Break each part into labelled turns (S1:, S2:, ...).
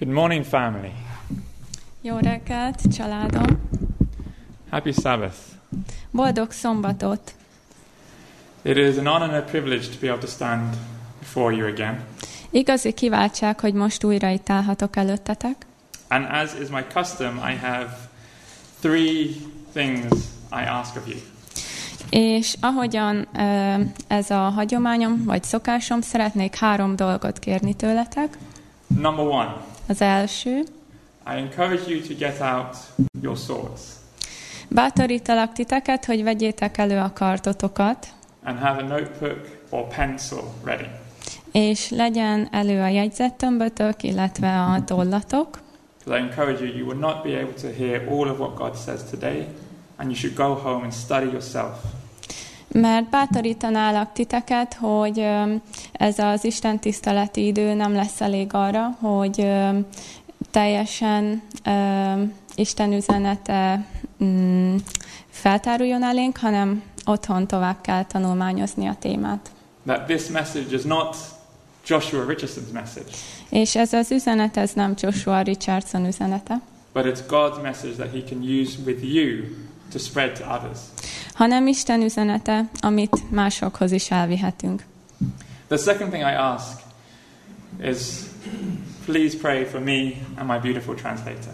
S1: Good morning, family.
S2: Jó reggelt, családom!
S1: Happy Sabbath.
S2: Boldog szombatot!
S1: It is an honor and a privilege to be able to stand before you again.
S2: Igazi kiváltság, hogy most újra itt állhatok előttetek.
S1: And as is my custom, I have three things I ask of you.
S2: És ahogyan ez a hagyományom, vagy szokásom, szeretnék három dolgot kérni tőletek.
S1: Number one,
S2: Az első,
S1: I encourage you to get out your swords
S2: bátorítalak titeket, hogy vegyétek elő a kartotokat,
S1: and have a notebook or pencil ready.
S2: és legyen elő a jegyzettömbötök, illetve a tollatok,
S1: I encourage you, you will not be able to hear all of what God says today, and you should go home and study yourself.
S2: Mert bátorítanálak titeket, hogy ez az Isten tiszteleti idő nem lesz elég arra, hogy teljesen Isten üzenete mm, feltáruljon elénk, hanem otthon tovább kell tanulmányozni a témát.
S1: That this message is not Joshua Richardson's message,
S2: És ez az üzenet, ez nem Joshua Richardson üzenete,
S1: but it's God's message that He can use with you to spread to others.
S2: hanem Isten üzenete, amit másokhoz is elvihetünk.
S1: The second thing I ask is please pray for me and my beautiful translator.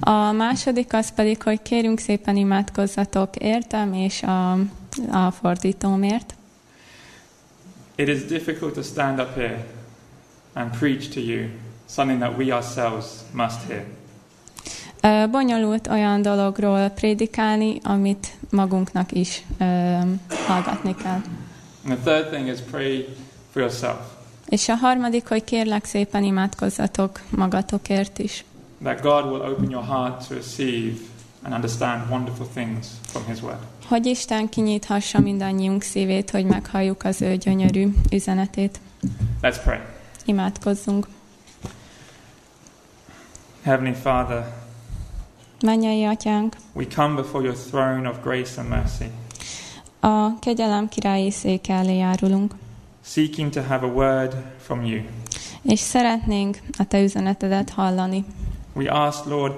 S2: A második az pedig, hogy kérünk szépen imádkozzatok értem és a, a fordítómért.
S1: It is difficult to stand up here and preach to you something that we ourselves must hear.
S2: Bonyolult olyan dologról prédikálni, amit magunknak is hallgatni kell.
S1: And the third thing is pray for yourself,
S2: És a harmadik, hogy kérlek szépen imádkozzatok magatokért is.
S1: that God will open your heart to receive and understand wonderful things from His Word.
S2: Hogy Isten kinyithassa mindannyiunk szívét, hogy meghalljuk az ő gyönyörű üzenetét.
S1: Let's pray.
S2: Imádkozzunk.
S1: Heavenly Father,
S2: Mennyei atyánk,
S1: we come before your throne of grace and mercy,
S2: a kegyelem királyi széke elé járulunk,
S1: seeking to have a word from you.
S2: és szeretnénk a te üzenetedet hallani.
S1: We ask, Lord,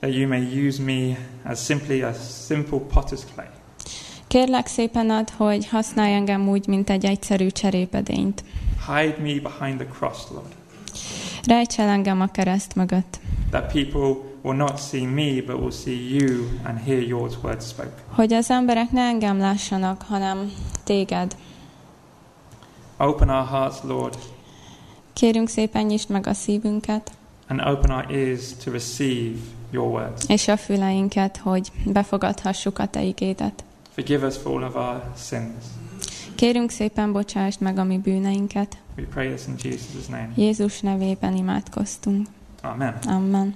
S1: that you may use me as simply a simple potter's clay.
S2: Kérlek szépen ad, hogy használj engem úgy, mint egy egyszerű cserépedényt.
S1: Hide me behind the cross, Lord,
S2: Rejts el engem a kereszt mögött,
S1: that people will not see me, but will see you and hear your words spoken.
S2: hogy az emberek ne engem lássanak, hanem téged.
S1: Open our hearts, Lord,
S2: Kérünk szépen nyisd meg a szívünket,
S1: and open our ears to receive your words.
S2: és a füleinket, hogy befogadhassuk a te igédet.
S1: Forgive us for all of our sins.
S2: Kérünk szépen bocsásd meg a mi bűneinket.
S1: We pray this in Jesus' name.
S2: Jézus nevében imádkoztunk.
S1: Amen.
S2: Amen.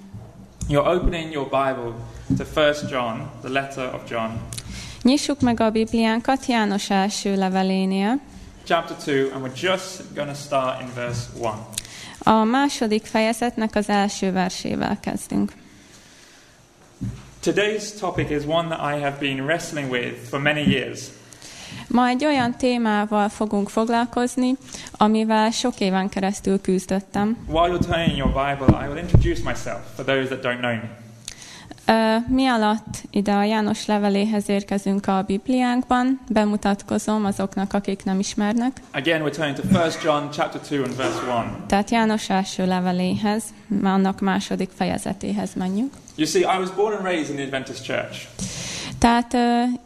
S1: You're opening your Bible to 1 John, the letter of John,
S2: Nyissuk meg a Bibliánkat János első levelénél.
S1: chapter 2, and we're just going to start in verse 1.
S2: A második fejezetnek az első versével kezdünk.
S1: Today's topic is one that I have been wrestling with for many years.
S2: Ma egy olyan témával fogunk foglalkozni, amivel sok éven keresztül küzdöttem.
S1: While you're turning your Bible, I will introduce myself for those that don't know me.
S2: Mi alatt ide a János leveléhez érkezünk a Bibliánkban, bemutatkozom azoknak, akik nem ismernek.
S1: Again, we're turning to 1 John chapter 2 and verse 1.
S2: Tehát János első leveléhez, annak második fejezetéhez menjünk.
S1: You see, I was born and raised in the Adventist church.
S2: Tehát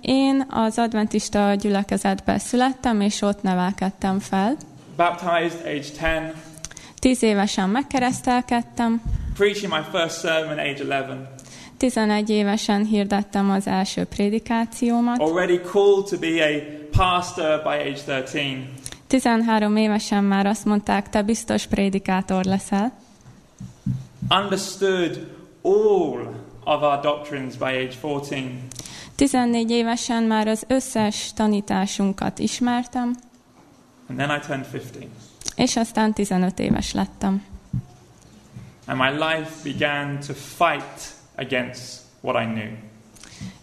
S2: én az adventista gyülekezetben születtem, és ott nevelkedtem fel.
S1: Baptized age 10,
S2: Tíz évesen megkeresztelkedtem,
S1: preaching my first sermon age 11,
S2: 11 évesen hirdettem az első prédikációmat,
S1: already called to be a pastor by age 13.
S2: 13 évesen már azt mondták, te biztos prédikátor leszel.
S1: understood all of our doctrines by age 14,
S2: 14 évesen már az összes tanításunkat ismertem,
S1: and then I turned 15.
S2: és aztán 15 éves lettem.
S1: And my life began to fight against what I knew.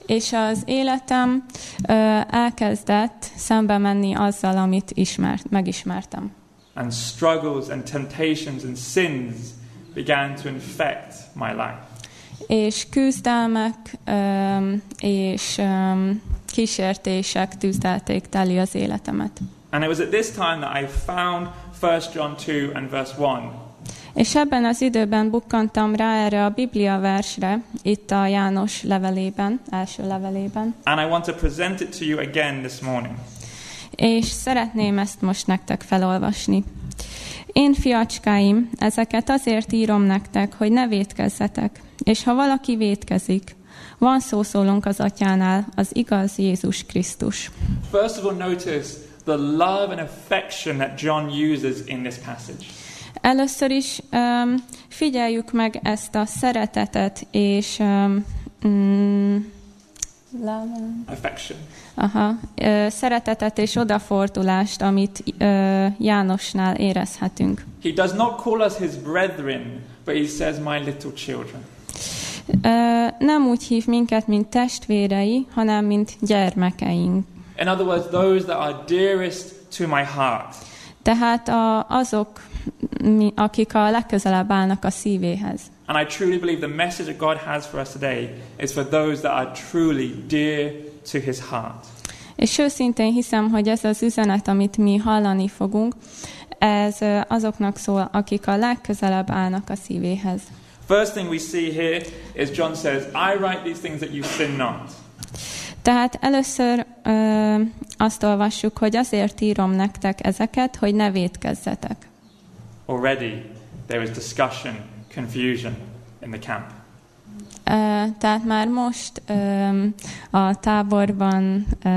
S2: És az életem ö, elkezdett szembe menni azzal, amit ismert, megismertem.
S1: And struggles and temptations and sins began to infect my life.
S2: És küzdelmek és kísértések tűzdelték teli az életemet.
S1: And it was at this time that I found 1 John 2 and verse 1.
S2: És ebben az időben bukkantam rá erre a Biblia versre, itt a János levelében, első levelében,
S1: And I want to present it to you again this morning.
S2: és szeretném ezt most nektek felolvasni. Én, fiacskáim, ezeket azért írom nektek, hogy ne vétkezzetek, és ha valaki vétkezik, van szószólónk az atyánál, az igaz Jézus Krisztus.
S1: First of all, notice the love and affection that John uses in this passage.
S2: Először is um, figyeljük meg ezt a szeretetet és um, mm, love-
S1: Affection.
S2: aha, szeretetet és odafordulást, amit ö, Jánosnál érezhetünk.
S1: He does not call us his brethren, but he says, my little children.
S2: Nem úgy hív minket, mint testvérei, hanem mint gyermekeink.
S1: In other words, those that are dearest to my heart.
S2: Tehát a, azok, mi- akik a legközelebb állnak a szívéhez.
S1: And I truly believe the message that God has for us today is for those that are truly dear to his heart.
S2: És őszintén hiszem, hogy ez az üzenet, amit mi hallani fogunk, ez azoknak szól, akik a legközelebb állnak a szívéhez.
S1: First thing we see here is John says, I write these things that you sin not.
S2: Tehát először ö, azt olvassuk, hogy azért írom nektek ezeket, hogy ne vétkezzetek.
S1: Already there is discussion, confusion in the camp.
S2: Ö, tehát már most ö, a táborban ö,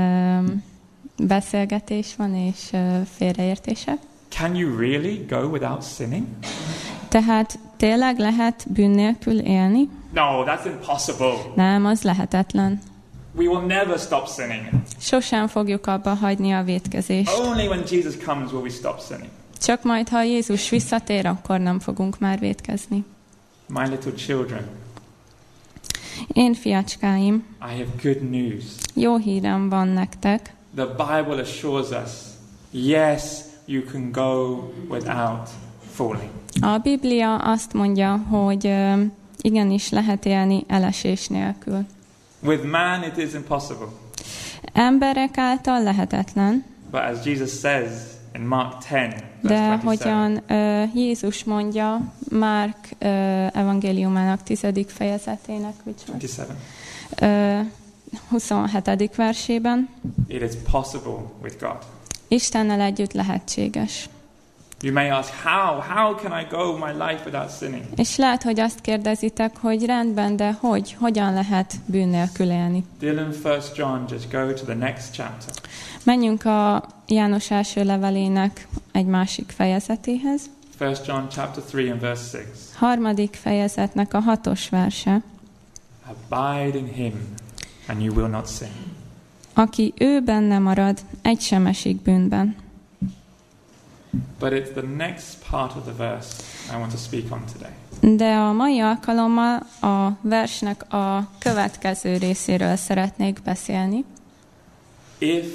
S2: beszélgetés van és ö, félreértések.
S1: Can you really go without sinning?
S2: Tehát tényleg lehet bűn nélkül élni?
S1: No, that's impossible.
S2: Nem, az lehetetlen.
S1: We will never stop sinning.
S2: Sosem fogjuk abba hagyni a vétkezést.
S1: Only when Jesus comes will we stop sinning.
S2: Csak majd, ha Jézus visszatér, akkor nem fogunk már vétkezni.
S1: My little children,
S2: Én, fiacskáim,
S1: I have good news.
S2: jó hírem van nektek.
S1: The Bible assures us yes, you can go without falling.
S2: A Biblia azt mondja, hogy igenis lehet élni elesés nélkül.
S1: With man, it is impossible.
S2: Emberek által lehetetlen,
S1: But as Jesus says in Mark 10, verse
S2: de
S1: 27,
S2: hogyan ö, Jézus mondja Márk ö, evangéliumának tizedik fejezetének, which was,
S1: 27,
S2: ö, 27. versében,
S1: it is possible with God.
S2: Istennel együtt lehetséges.
S1: You may ask, how? How can I go my life without sinning?
S2: És lehet, hogy azt kérdezitek, hogy rendben, de hogy? Hogyan lehet bűn nélkül élni?
S1: Dylan, First John, just go to the next chapter.
S2: Menjünk a János első levelének egy másik fejezetéhez.
S1: First John chapter 3 and verse 6.
S2: Harmadik fejezetnek a hatos verse.
S1: Abide in him, and you will not sin.
S2: Aki ő benne marad, egy sem esik bűnben.
S1: But it's the next part of the verse I want to speak on today.
S2: De a mai alkalommal a versnek a következő részéről szeretnék beszélni.
S1: If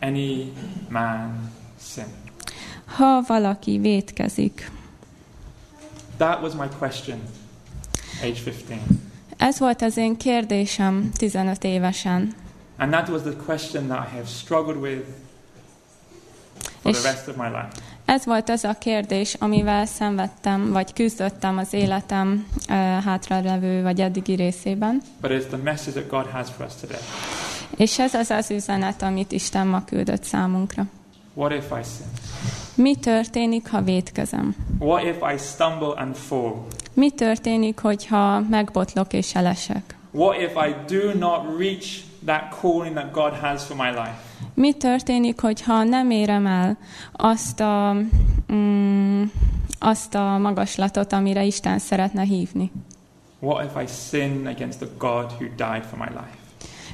S1: any man sin.
S2: Ha valaki vétkezik.
S1: That was my question, age 15.
S2: Ez volt az én kérdésem 15 évesen.
S1: And that was the question that I have struggled with for the rest of my life.
S2: Ez volt az a kérdés, amivel szenvedtem, vagy küzdöttem az életem uh, hátralevő vagy eddigi részében.
S1: But it's the message that God has for us today.
S2: És ez az az üzenet, amit Isten ma küldött számunkra.
S1: What if I sin?
S2: Mi történik, ha vétkezem?
S1: What if I stumble and fall?
S2: Mi történik, hogyha megbotlok és elesek?
S1: What if I do not reach that calling that God has for my life?
S2: Mi történik, hogyha nem érem el azt a, mm, azt a magaslatot, amire Isten szeretne hívni?
S1: What if I sin against the God who died for my life?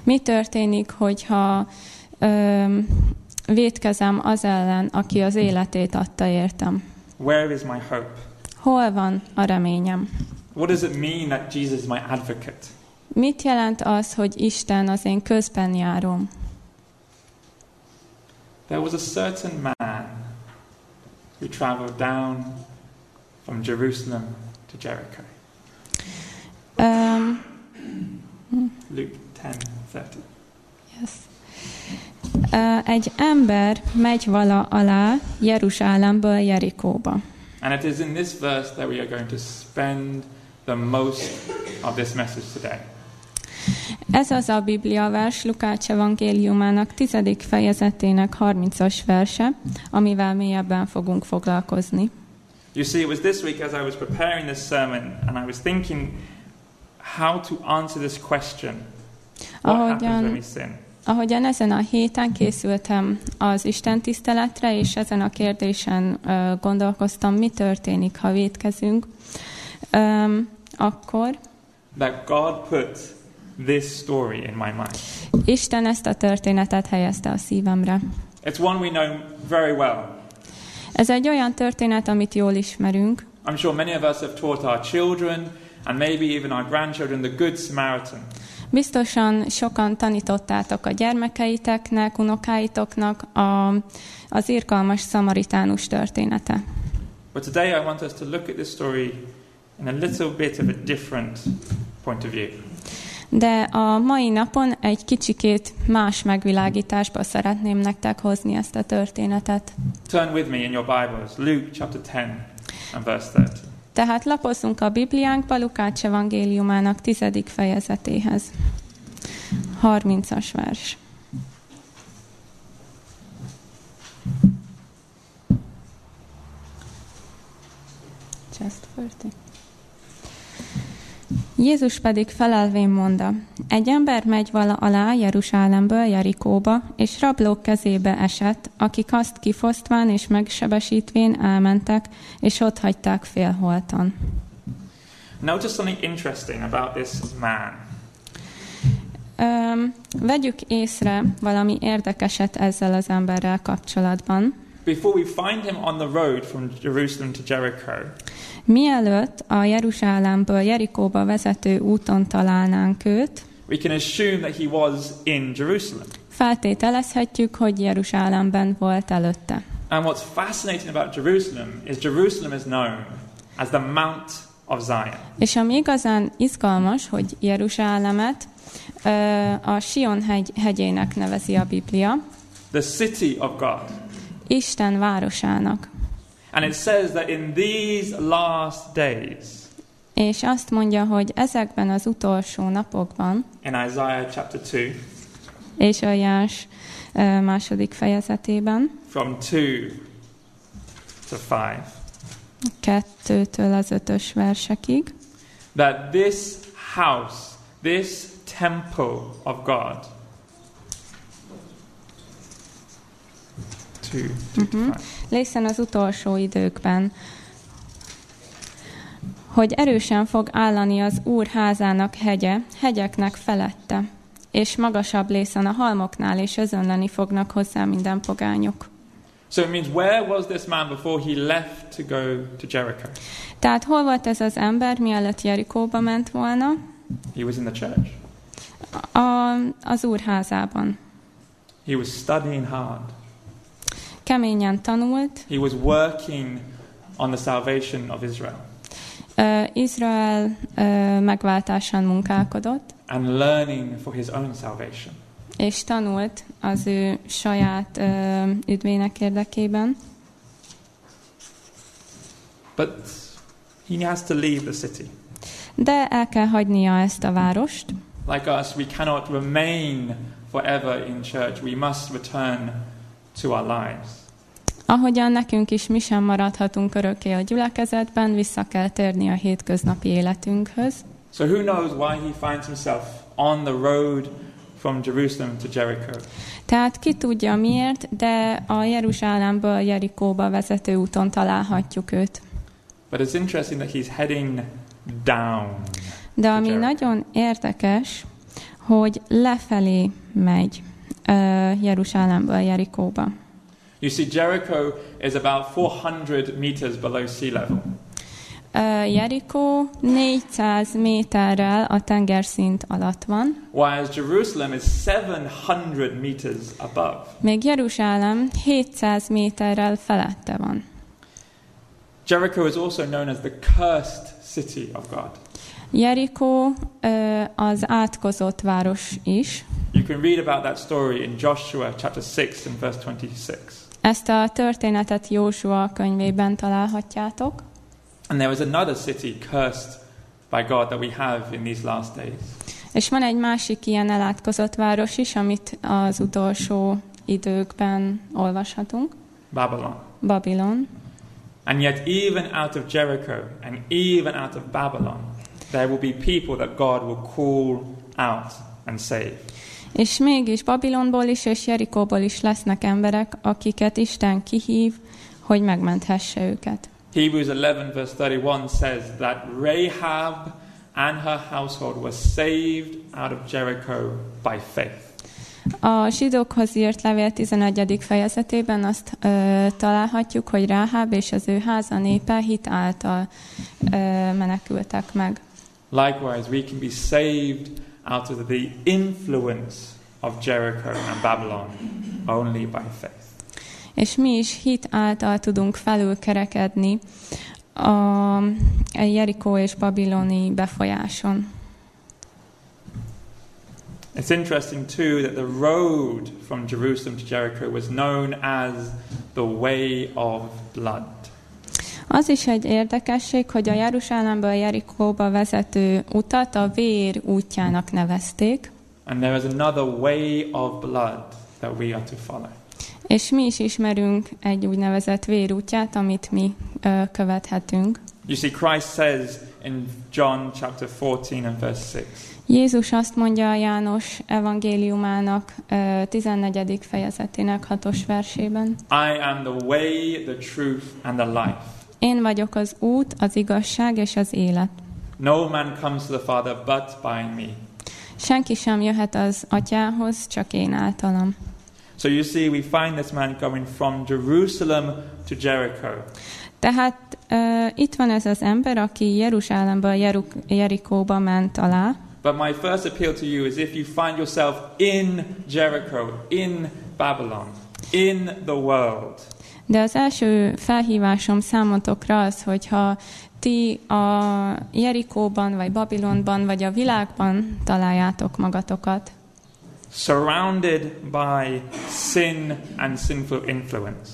S2: Mi történik, hogyha öm, vétkezem az ellen, aki az életét adta értem?
S1: Where is my hope?
S2: Hol van a reményem?
S1: What does it mean that Jesus is my advocate?
S2: Mit jelent az, hogy Isten az én közben járom?
S1: There was a certain man who traveled down from Jerusalem to Jericho.
S2: Um,
S1: Luke 10:30.
S2: yes. Uh, egy ember megy vala alá Jeruzsálemből Jerikóba.
S1: And it is in this verse that we are going to spend the most of this message today.
S2: Ez az a Biblia vers Lukács evangéliumának tizedik fejezetének 30-as verse, amivel mélyebben fogunk foglalkozni.
S1: You see, it was this week as I was preparing this sermon and I was thinking how to answer this question. What happens when we
S2: Ahogyan,
S1: sin?
S2: ahogyan ezen a héten készültem az Isten tiszteletre, és ezen a kérdésen ö, gondolkoztam, mi történik, ha vétkezünk, Öm, akkor
S1: That God put this story in my mind.
S2: Isten ezt a történetet helyezte a szívemre.
S1: It's one we know very well.
S2: Ez egy olyan történet, amit jól ismerünk.
S1: I'm sure many of us have taught our children and maybe even our grandchildren the Good Samaritan.
S2: Biztosan sokan tanítottátok a gyermekeiteknek, unokáitoknak a, az irgalmas szamaritánus története.
S1: But today I want us to look at this story in a little bit of a different point of view.
S2: De a mai napon egy kicsikét más megvilágításba szeretném nektek hozni ezt a történetet.
S1: Turn with me in your Bibles, Luke chapter 10 and verse 30.
S2: Tehát lapozzunk a Bibliánkba Lukács evangéliumának tizedik fejezetéhez. 30-as vers. Just 30. Jézus pedig felelvén mondta, egy ember megy vala alá Jeruzsálemből Jerikóba, és rablók kezébe esett, akik azt kifosztván és megsebesítvén elmentek, és ott hagyták félholtan.
S1: Notice something interesting about this man.
S2: Öm, vegyük észre valami érdekeset ezzel az emberrel kapcsolatban.
S1: Before we find him on the road from Jerusalem to Jericho,
S2: Mielőtt a Jeruzsálemből Jerikóba vezető úton találnánk őt,
S1: we can assume that he was in Jerusalem.
S2: feltételezhetjük, hogy Jeruzsálemben volt előtte.
S1: And what's fascinating about Jerusalem is Jerusalem is known as the Mount of Zion.
S2: És ami igazán izgalmas, hogy Jeruzsálemet a Sion hegy, hegyének nevezi a Biblia,
S1: the city of God.
S2: Isten városának.
S1: And it says that in these last days,
S2: És azt mondja, hogy ezekben az utolsó napokban,
S1: in Isaiah chapter 2,
S2: és a Jás második fejezetében,
S1: from 2 to 5,
S2: kettőtől az ötös versekig,
S1: that this house, this temple of God, 2 to
S2: Mhm.
S1: 5.
S2: lészen az utolsó időkben, hogy erősen fog állani az Úr házának hegye, hegyeknek felette, és magasabb lészen a halmoknál, és özönleni fognak hozzá minden pogányok.
S1: So it means where was this man before he left to go to Jericho?
S2: Tehát hol volt ez az ember, mielőtt Jerikóba ment volna?
S1: He was in the church.
S2: A, az Úr házában.
S1: He was studying hard.
S2: Keményen tanult,
S1: He was working on the salvation of Israel
S2: ö, Izrael ö, megváltásán munkálkodott,
S1: and learning for his own salvation.
S2: és tanult az ő saját ö, üdvének érdekében.
S1: But he has to leave the city.
S2: De el kell hagynia ezt a várost.
S1: Like us, we cannot remain forever in church. We must return to our lives.
S2: Ahogyan nekünk is mi sem maradhatunk örökké a gyülekezetben, vissza kell térni a hétköznapi életünkhöz.
S1: So who knows why he finds himself on the road from Jerusalem to Jericho?
S2: Tehát ki tudja miért, de a Jeruzsálemből Jerikóba vezető úton találhatjuk őt.
S1: But it's interesting that he's heading down.
S2: De ami nagyon érdekes, hogy lefelé megy ö, Jeruzsálemből Jerikóba.
S1: You see, Jericho is about 400 meters below sea level.
S2: Ö, Jerikó 400 méterrel a tengerszint alatt van,
S1: Whereas Jerusalem is 700 meters above.
S2: még Jeruzsálem 700 méterrel felette van.
S1: Jericho is also known as the cursed city of God.
S2: Jerikó ö, az átkozott város is.
S1: You can read about that story in Joshua chapter 6 and verse 26.
S2: Ezt a történetet Józsua könyvében találhatjátok.
S1: And there was another city cursed by God that we have in these last days.
S2: És van egy másik ilyen elátkozott város is, amit az utolsó időkben olvashatunk.
S1: Babylon.
S2: Babilon.
S1: And yet, even out of Jericho and even out of Babylon, there will be people that God will call out and save.
S2: És mégis Babilonból is és Jerikóból is lesznek emberek, akiket Isten kihív, hogy megmenthesse őket.
S1: Hebrews 11, verse 31 says that Rahab and her household were saved out of Jericho by faith.
S2: A zsidókhoz írt levél 11. fejezetében azt ö, találhatjuk, hogy Ráháb és az ő háza népe hit által ö, menekültek meg.
S1: Likewise, we can be saved out of the influence of Jericho and Babylon only by faith.
S2: És mi is hit által tudunk felülkerekedni a, Jerikó és babiloni befolyáson.
S1: It's interesting too that the road from Jerusalem to Jericho was known as the way of blood.
S2: Az is egy érdekesség, hogy a Jeruzsálemből Jerikóba vezető utat a vér útjának nevezték,
S1: And there is another way of blood that we are to follow.
S2: és mi is ismerünk egy úgynevezett vérútját, amit mi ö, követhetünk.
S1: You see, Christ says in John chapter 14 and verse 6,
S2: Jézus azt mondja a János evangéliumának ö, 14. fejezetének hatos versében.
S1: I am the way, the truth, and the life.
S2: Én vagyok az út, az igazság és az élet.
S1: No man comes to the Father but by me.
S2: Senki sem jöhet az atyához, csak én általam.
S1: So you see, we find this man coming from Jerusalem to Jericho.
S2: Tehát uh, itt van ez az ember, aki Jeruzsálemből Jeruk, Jerikóba ment alá,
S1: But my first appeal to you is if you find yourself in Jericho, in Babylon, in the world,
S2: de az első felhívásom számotokra az, hogyha ti a Jerikóban, vagy Babilonban, vagy a világban találjátok magatokat,
S1: surrounded by sin and sinful influence,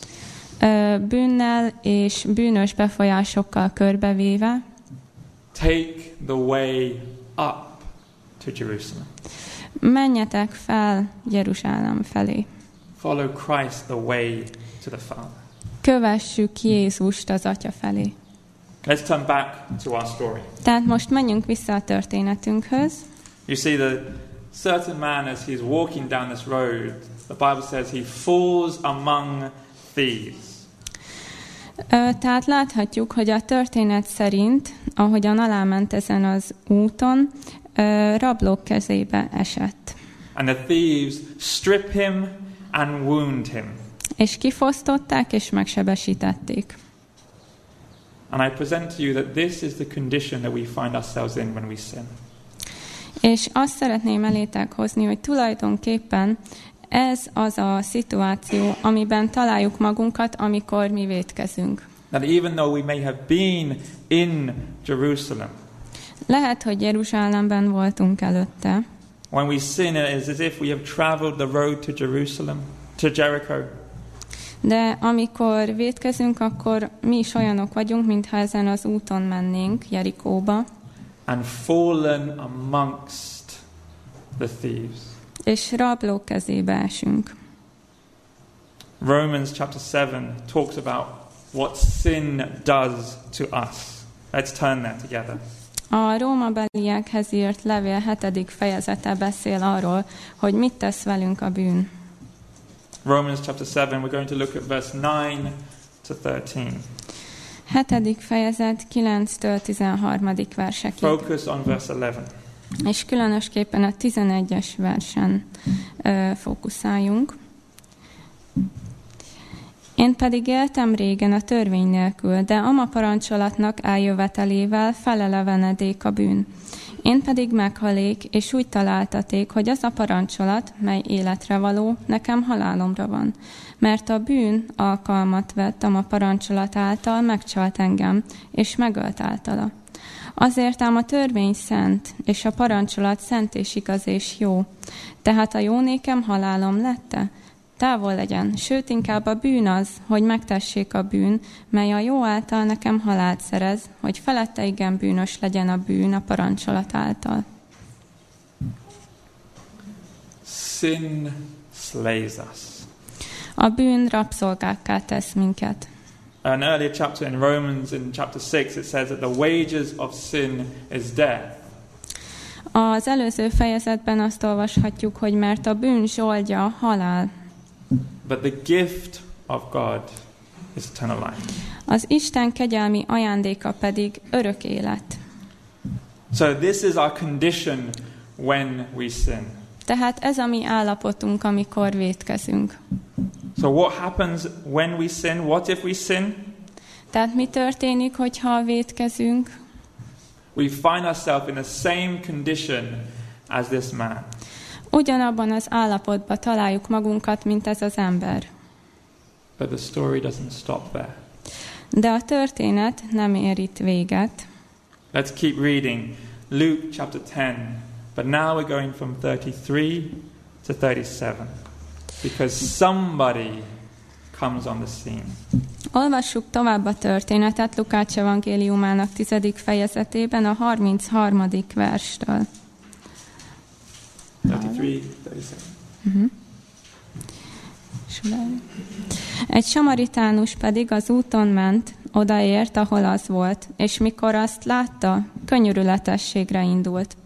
S2: bűnnel és bűnös befolyásokkal körbevéve,
S1: take the way up to Jerusalem.
S2: menjetek fel Jeruzsálem felé.
S1: Follow Christ the way to the Father.
S2: Kövessük Jézust az Atya felé.
S1: Let's turn back to our story.
S2: Tehát most menjünk vissza a történetünkhöz.
S1: You see, the certain man, as he's walking down this road, the Bible says he falls among thieves.
S2: Tehát láthatjuk, hogy a történet szerint, ahogyan aláment ezen az úton, rablók kezébe esett.
S1: And the thieves strip him and wound him.
S2: És kifosztották, és megsebesítették.
S1: And I present to you that this is the condition that we find ourselves in when we sin.
S2: És azt szeretném elétek hozni, hogy tulajdonképpen ez az a szituáció, amiben találjuk magunkat, amikor mi vétkezünk.
S1: That even though we may have been in Jerusalem,
S2: Lehet, hogy Jeruzsálemben voltunk előtte,
S1: when we sin, it is as if we have traveled the road to Jerusalem, to Jericho,
S2: de amikor vétkezünk, akkor mi is olyanok vagyunk, mintha ezen az úton mennénk Jerikóba,
S1: and fallen amongst the thieves.
S2: és rablók kezébe esünk.
S1: Romans chapter 7 talks about what sin does to us. Let's turn there together.
S2: A Rómabeliekhez írt levél hetedik fejezete beszél arról, hogy mit tesz velünk a bűn.
S1: Romans chapter 7, we're going to look at verse 9 to 13.
S2: Hetedik fejezet 9-től 13. versekig.
S1: Focus on verse 11.
S2: És különösképpen a 11-es versen ö, fókuszáljunk. Én pedig éltem régen a törvény nélkül, de ama parancsolatnak eljövetelével felelevenedék a bűn. Én pedig meghalék, és úgy találtaték, hogy az a parancsolat, mely életre való, nekem halálomra van. Mert a bűn alkalmat vettem a parancsolat által, megcsalt engem, és megölt általa. Azért ám a törvény szent, és a parancsolat szent és igaz és jó. Tehát a jó nékem halálom lette? Távol legyen, sőt inkább a bűn az, hogy megtessék a bűn, mely a jó által nekem halált szerez, hogy felette igen bűnös legyen a bűn a parancsolat által.
S1: Sin slays us.
S2: A bűn rabszolgákká tesz minket.
S1: An earlier chapter in Romans, in chapter 6, it says that the wages of sin is death.
S2: Az előző fejezetben azt olvashatjuk, hogy mert a bűn zsoldja halál.
S1: But the gift of God is eternal life.
S2: Az Isten kegyelmi ajándéka pedig örök élet.
S1: So this is our condition when we sin.
S2: Tehát ez a mi állapotunk, amikor vétkezünk.
S1: So what happens when we sin? What if we sin?
S2: Tehát mi történik, hogyha vétkezünk?
S1: We find ourselves in the same condition as this man.
S2: Ugyanabban az állapotban találjuk magunkat, mint ez az ember.
S1: But the story doesn't stop there.
S2: De a történet nem ér itt véget.
S1: Let's keep reading Luke chapter 10. But now we're going from 33 to 37 because somebody comes on the scene.
S2: Olvassuk tovább a történetet Lukács evangéliumának tizedik fejezetében a 33. verstől.
S1: 33, 37.
S2: Uh-huh. Egy samaritánus pedig az úton ment, odaért, ahol az volt, és mikor azt látta, könyörületességre indult.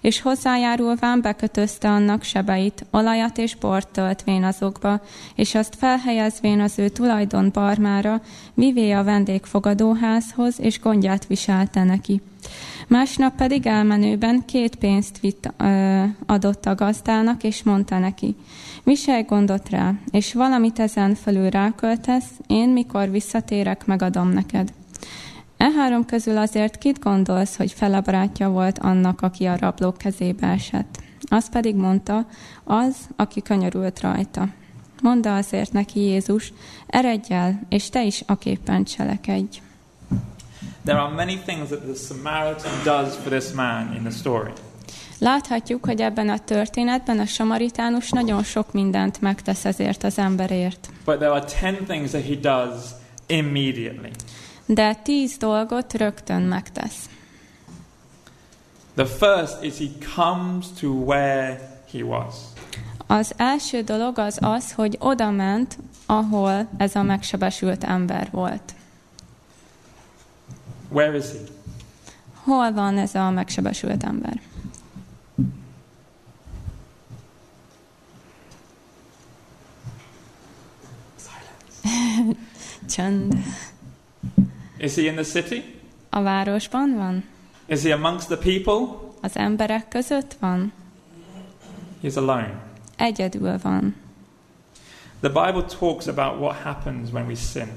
S2: És hozzájárulván bekötözte annak sebeit, olajat és bort töltvén azokba, és azt felhelyezvén az ő tulajdon barmára, vivé a vendégfogadóházhoz, és gondját viselte neki. Másnap pedig elmenőben két pénzt vitt, ö, adott a gazdának, és mondta neki, viselj gondot rá, és valamit ezen felül ráköltesz, én mikor visszatérek, megadom neked. E három közül azért kit gondolsz, hogy felebrátja volt annak, aki a rablók kezébe esett? Az pedig mondta, az, aki könyörült rajta. Mondta azért neki Jézus, eredj el, és te is aképpen cselekedj.
S1: There are many things that the Samaritan does for this man in the story.
S2: Láthatjuk, hogy ebben a történetben a samaritánus nagyon sok mindent megtesz ezért az emberért.
S1: But there are 10 things that he does immediately.
S2: De tíz dolgot rögtön megtesz.
S1: The first is he comes to where he was.
S2: Az első dolog az az, hogy oda ment, ahol ez a megsebesült ember volt.
S1: Where is he?
S2: Hol van ez a megsebesült ember? Csönd.
S1: Is he in the city?
S2: A városban van?
S1: Is he amongst the people?
S2: Az emberek között van?
S1: He's alone.
S2: Egyedül van.
S1: The Bible talks about what happens when we sin.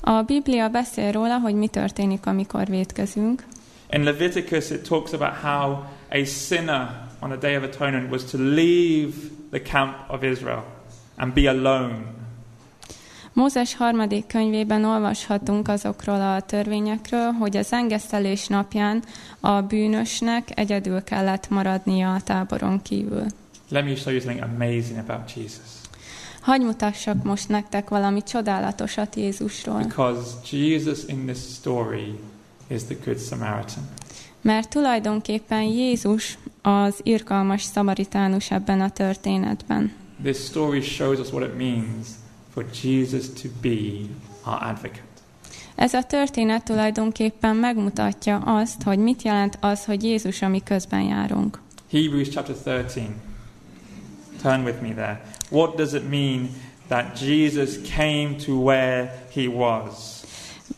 S2: A Biblia beszél róla, hogy mi történik, amikor vétkezünk.
S1: In Leviticus, it talks about how a sinner on a day of atonement was to leave the camp of Israel and be alone.
S2: Mózes harmadik könyvében olvashatunk azokról a törvényekről, hogy az engesztelés napján a bűnösnek egyedül kellett maradnia a táboron kívül.
S1: Let me show you something amazing about Jesus.
S2: Hagy mutassak most nektek valami csodálatosat Jézusról.
S1: Because Jesus in this story is the Good Samaritan.
S2: Mert tulajdonképpen Jézus az irgalmas szamaritánus ebben a történetben.
S1: This story shows us what it means for Jesus to be our advocate.
S2: Ez a történet tulajdonképpen megmutatja azt, hogy mit jelent az, hogy Jézus a mi közben járunk.
S1: Hebrews chapter 13. Turn with me there. What does it mean that Jesus came to where he was?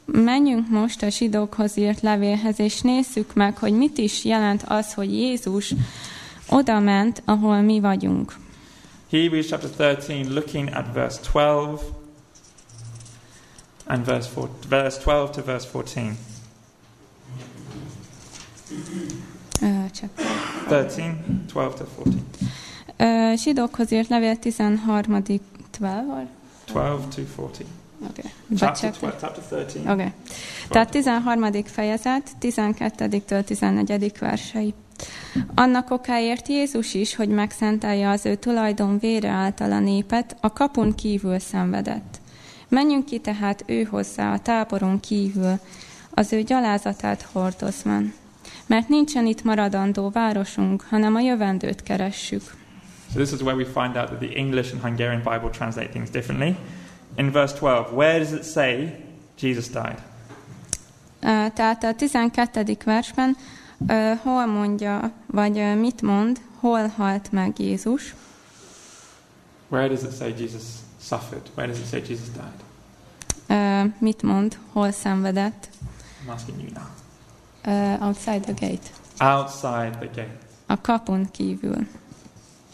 S2: Menjünk most a zsidókhoz írt levélhez, és nézzük meg, hogy mit is jelent az, hogy Jézus oda ment, ahol mi vagyunk.
S1: Hebrews chapter 13, looking at verse 12 and verse, 4, verse 12 to verse 14.
S2: Ö, becsepel.
S1: 13, 12 to 14.
S2: Ö, Zsidókhoz írt levél 13. 12 or?
S1: 12 to 14.
S2: Okay.
S1: Chapter,
S2: Becsepel.
S1: 12, chapter 13.
S2: Oké. Okay. Tehát 13. fejezet, 12-től 14. versei. Annak okáért Jézus is, hogy megszentelje az ő tulajdon vére által a népet, a kapun kívül szenvedett. Menjünk ki tehát ő hozzá a táboron kívül, az ő gyalázatát hordozván. Mert nincsen itt maradandó városunk, hanem a jövendőt keressük.
S1: So this is where we find out that the English and Hungarian Bible translate things differently. In verse 12, where does it say Jesus died?
S2: Ö, Tehát a 12. versben hol mondja, vagy mit mond, hol halt meg Jézus,
S1: Where does it say Jesus suffered? Where does it say Jesus died?
S2: ö, mit mond, hol szenvedett,
S1: I'm asking you now.
S2: ö, outside the gate,
S1: Outside the gate.
S2: a kapun kívül.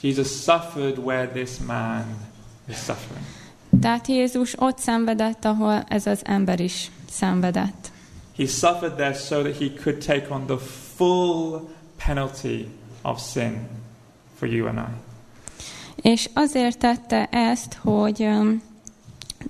S1: Jesus suffered where this man is suffering.
S2: Tehát Jézus ott szenvedett, ahol ez az ember is szenvedett.
S1: He suffered there so that he could take on the full penalty of sin for you and I.
S2: És azért tette ezt, hogy öm,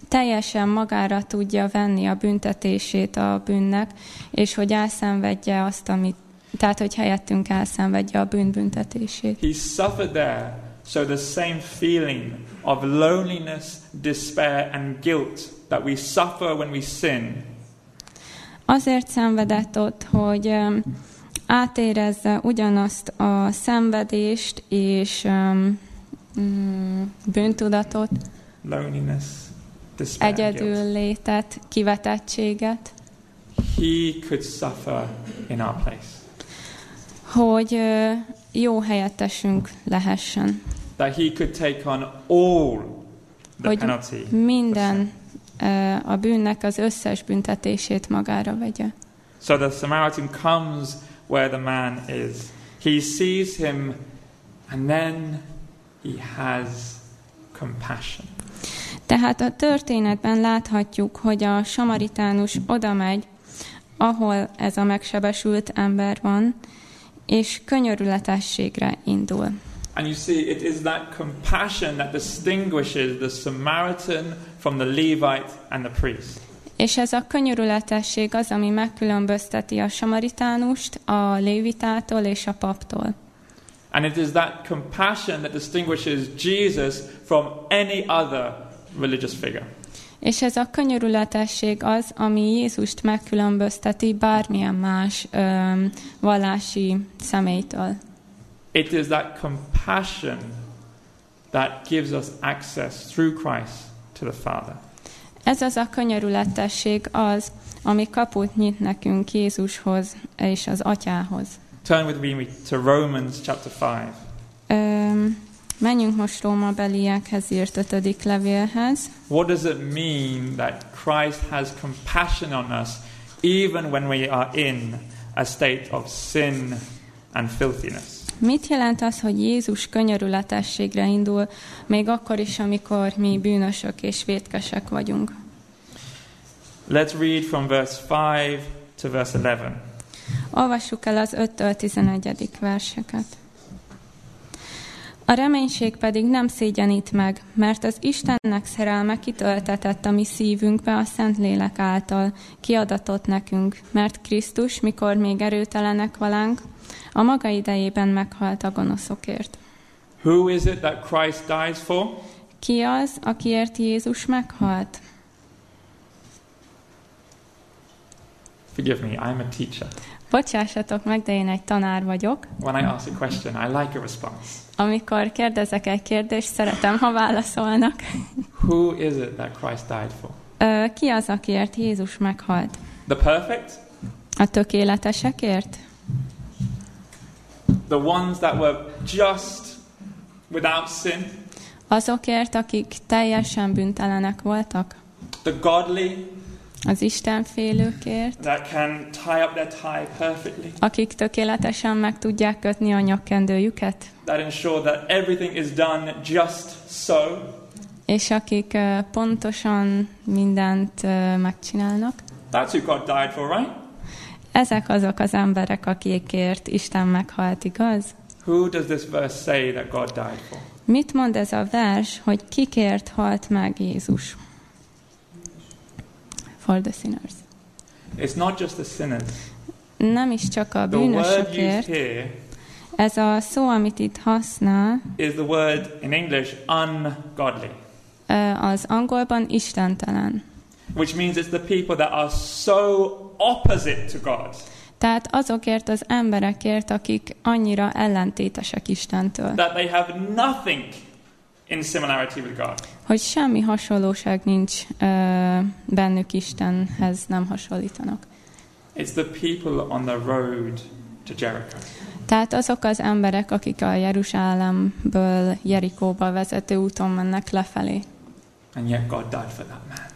S2: teljesen magára tudja venni a büntetését a bűnnek, és hogy elszenvedje azt, amit, tehát hogy helyettünk elszenvedje a bűn büntetését.
S1: He suffered there so the same feeling of loneliness, despair, and guilt that we suffer when we sin
S2: Azért szenvedett ott, hogy öm, átérezze ugyanazt a szenvedést és öm, mm, bűntudatot,
S1: loneliness, despair,
S2: egyedül létet, kivetettséget,
S1: He could suffer in our place.
S2: hogy ö, jó helyettesünk lehessen.
S1: That he could take on all the
S2: Hogy
S1: penalty.
S2: minden ö, a bűnnek az összes büntetését magára vegye.
S1: So the Samaritan comes where the man is. He sees him and then he has compassion.
S2: Tehát a történetben láthatjuk, hogy a samaritánus oda megy, ahol ez a megsebesült ember van, és könyörületességre indul.
S1: And you see, it is that compassion that distinguishes the Samaritan from the Levite and the priest.
S2: És ez a könyörületesség az, ami megkülönbözteti a samaritánust a lévitától és a paptól.
S1: And it is that compassion that distinguishes Jesus from any other religious figure.
S2: És ez a könyörületesség az, ami Jézust megkülönbözteti bármilyen más ö, vallási személytől.
S1: It is that compassion that gives us access through Christ to the Father.
S2: Ez az a könyörületesség az, ami kaput nyit nekünk Jézushoz és az Atyához.
S1: Turn with me to Romans chapter 5.
S2: Ö, menjünk most Róma beliekhez írt ötödik levélhez.
S1: What does it mean that Christ has compassion on us even when we are in a state of sin and filthiness?
S2: Mit jelent az, hogy Jézus könyörületességre indul, még akkor is, amikor mi bűnösök és vétkesek vagyunk?
S1: Let's read from verse 5 to verse 11.
S2: Olvassuk el az 5-től 11. verseket. A reménység pedig nem szégyenít meg, mert az Istennek szerelme kitöltetett a mi szívünkbe a Szentlélek által, kiadatott nekünk, mert Krisztus, mikor még erőtelenek valánk, a maga idejében meghalt a gonoszokért.
S1: Who is it that Christ dies for?
S2: Ki az, akiért Jézus meghalt?
S1: Forgive me, I'm a teacher.
S2: Bocsássatok meg, de én egy tanár vagyok.
S1: When I ask a question, I like a response.
S2: Amikor kérdezek egy kérdést, szeretem, ha válaszolnak.
S1: Who is it that Christ died for?
S2: Ö, Ki az, akiért Jézus meghalt?
S1: The perfect?
S2: A tökéletesekért?
S1: The ones that were just without sin?
S2: Azokért, akik teljesen büntelenek voltak?
S1: The godly
S2: Az Istenfélőkért?
S1: that can tie up their tie perfectly?
S2: Akik tökéletesen meg tudják kötni a nyakkendőjüket?
S1: That ensure that everything is done just so?
S2: És akik pontosan mindent megcsinálnak?
S1: That's who God died for, right?
S2: Ezek azok az emberek, akikért Isten meghalt, igaz?
S1: Who does this verse say that God died for?
S2: Mit mond ez a vers, hogy kikért halt meg Jézus? For the sinners.
S1: It's not just the sinners.
S2: Nem is csak a
S1: The word used
S2: bűnösökért.
S1: here
S2: Ez a szó, amit itt használ,
S1: is the word in English ungodly,
S2: az angolban istentelen.
S1: which means it's the people that are so opposite to God
S2: Tehát azokért az emberekért, akik annyira ellentétesek Istentől,
S1: that they have nothing in similarity with God.
S2: hogy semmi hasonlóság nincs ö, bennük Istenhez, nem hasonlítanak.
S1: It's the people on the road to Jericho.
S2: Tehát azok az emberek, akik a Jeruzsálemből Jerikóba vezető úton mennek lefelé.
S1: And yet God died for that man.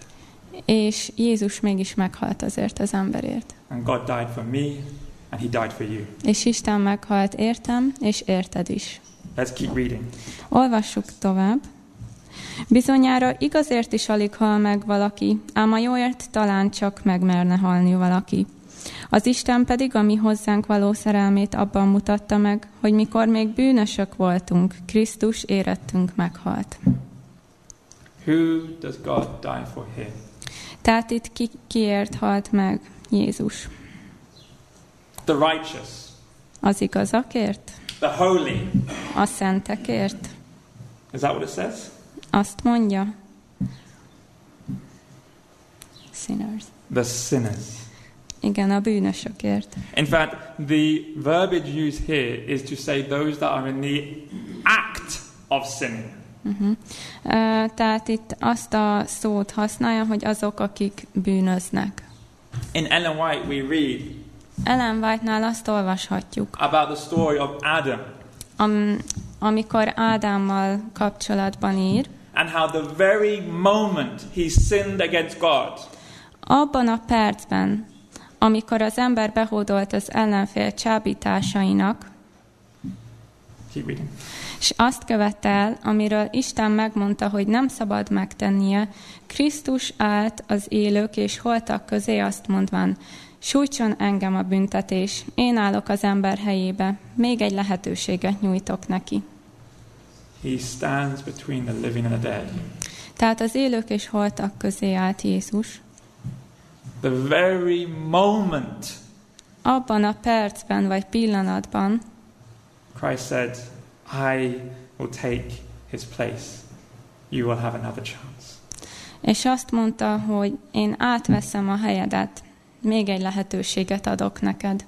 S2: És Jézus mégis meghalt azért az emberért.
S1: And God died for me, and he died for you.
S2: És Isten meghalt értem, és érted is.
S1: Let's keep reading.
S2: Olvassuk tovább. Bizonyára igazért is alig hal meg valaki, ám a jóért talán csak megmerne halni valaki. Az Isten pedig a mi hozzánk való szerelmét abban mutatta meg, hogy mikor még bűnösök voltunk, Krisztus érettünk meghalt.
S1: Who does God die for here?
S2: Tehát itt ki, kiért halt meg Jézus?
S1: The righteous,
S2: Az igazakért?
S1: The holy.
S2: A szentekért?
S1: Is that what it says?
S2: Azt mondja? Sinners.
S1: The sinners.
S2: Igen, a bűnösökért.
S1: In fact, the verbiage used here is to say those that are in the act of sinning.
S2: Uh-huh. Ö, Tehát itt azt a szót használja, hogy azok, akik bűnöznek.
S1: In Ellen White, we read
S2: Ellen White-nál azt olvashatjuk,
S1: about the story of Adam.
S2: Am, amikor Ádámmal kapcsolatban ír,
S1: and how the very moment he sinned against God,
S2: abban a percben, amikor az ember behódolt az ellenfél csábításainak, és azt követte el, amiről Isten megmondta, hogy nem szabad megtennie, Krisztus állt az élők és holtak közé azt mondván, sújtson engem a büntetés, én állok az ember helyébe, még egy lehetőséget nyújtok neki.
S1: he stands between the living and the dead.
S2: Tehát az élők és holtak közé állt Jézus.
S1: The very moment
S2: Abban a percben vagy pillanatban
S1: Christ said, I will take his place, you will have another chance.
S2: és azt mondta, hogy én átveszem a helyedet, még egy lehetőséget adok neked.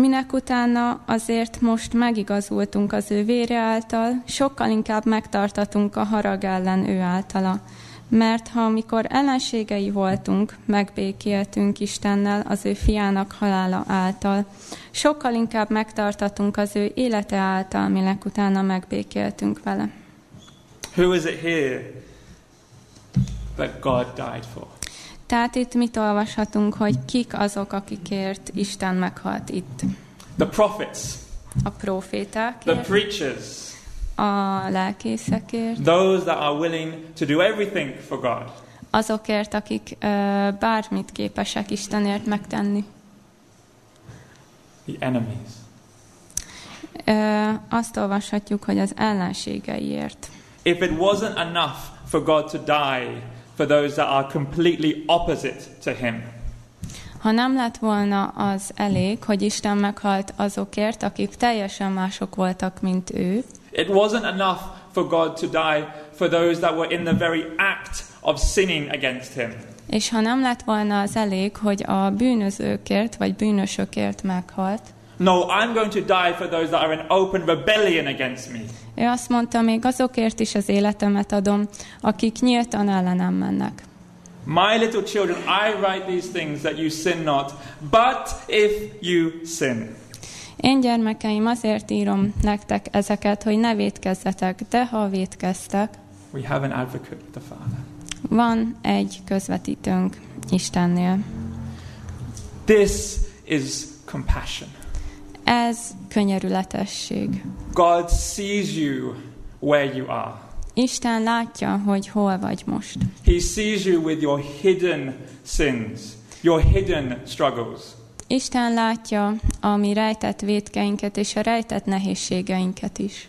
S2: Minek utána azért most megigazultunk az ő vére által, sokkal inkább megtartatunk a harag ellen ő általa. Mert ha amikor ellenségei voltunk, megbékéltünk Istennel az ő fiának halála által, sokkal inkább megtartatunk az ő élete által, minek utána megbékéltünk vele.
S1: Who is it here that God died for?
S2: Tehát itt mit olvashatunk, hogy kik azok, akikért Isten meghalt itt?
S1: The prophets,
S2: A
S1: the
S2: profétákért,
S1: preachers,
S2: a lelkészekért,
S1: those that are willing to do everything for God.
S2: azokért, akik ö, bármit képesek Istenért megtenni.
S1: The enemies.
S2: Ö, azt olvashatjuk, hogy az ellenségeiért.
S1: If it wasn't enough for God to die for those that are completely opposite to Him,
S2: Ha nem lett volna az elég, hogy Isten meghalt azokért, akik teljesen mások voltak, mint ő,
S1: it wasn't enough for God to die for those that were in the very act of sinning against Him.
S2: és ha nem lett volna az elég, hogy a bűnözőkért vagy bűnösökért meghalt,
S1: No, I'm going to die for those that are in open rebellion against me.
S2: Ő azt mondta, még azokért is az életemet adom, akik nyíltan ellenem mennek.
S1: My little children, I write these things that you sin not, but if you sin.
S2: Én gyermekeim, azért írom nektek ezeket, hogy ne vétkezzetek, de ha vétkeztek,
S1: We have an advocate with the Father.
S2: van egy közvetítőnk Istennél.
S1: This is compassion.
S2: Ez könyörületesség.
S1: God sees you where you are.
S2: Isten látja, hogy hol vagy most.
S1: He sees you with your hidden sins, your hidden struggles.
S2: Isten látja a mi rejtett vétkeinket és a rejtett nehézségeinket is.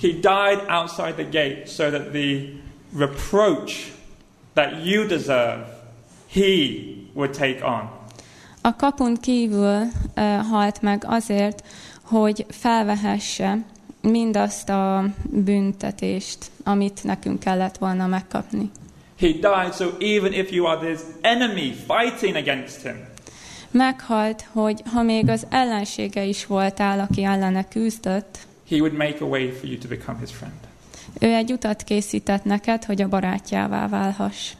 S1: He died outside the gate so that the reproach that you deserve, he would take on.
S2: A kapun kívül halt meg azért, hogy felvehesse mindazt a büntetést, amit nekünk kellett volna megkapni.
S1: He died so even if you are this enemy fighting against him,
S2: Meghalt, hogy ha még az ellensége is voltál, aki ellene küzdött,
S1: he would make a way for you to become his friend.
S2: ő egy utat készített neked, hogy a barátjává válhass.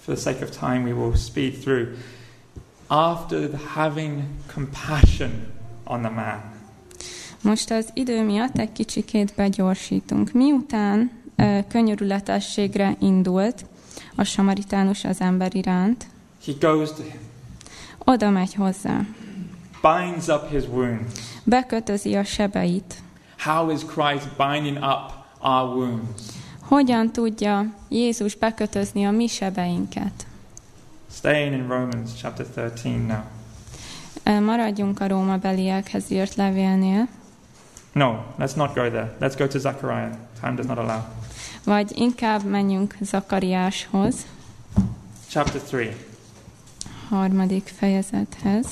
S1: For the sake of time, we will speed through. After having compassion on the man,
S2: Most az idő miatt egy kicsikét begyorsítunk. Miután ö, könyörületességre indult a samaritánus az ember iránt,
S1: he goes to him,
S2: oda megy hozzá,
S1: binds up his wounds.
S2: bekötözi a sebeit.
S1: How is Christ binding up our wounds?
S2: Hogyan tudja Jézus bekötözni a mi sebeinket?
S1: Staying in Romans chapter 13 now.
S2: Maradjunk a Róma beliekhez írt levélnél,
S1: No, let's not go there. Let's go to Zechariah. Time does not allow.
S2: vagy inkább menjünk Zakariáshoz,
S1: Chapter 3.
S2: harmadik fejezethez.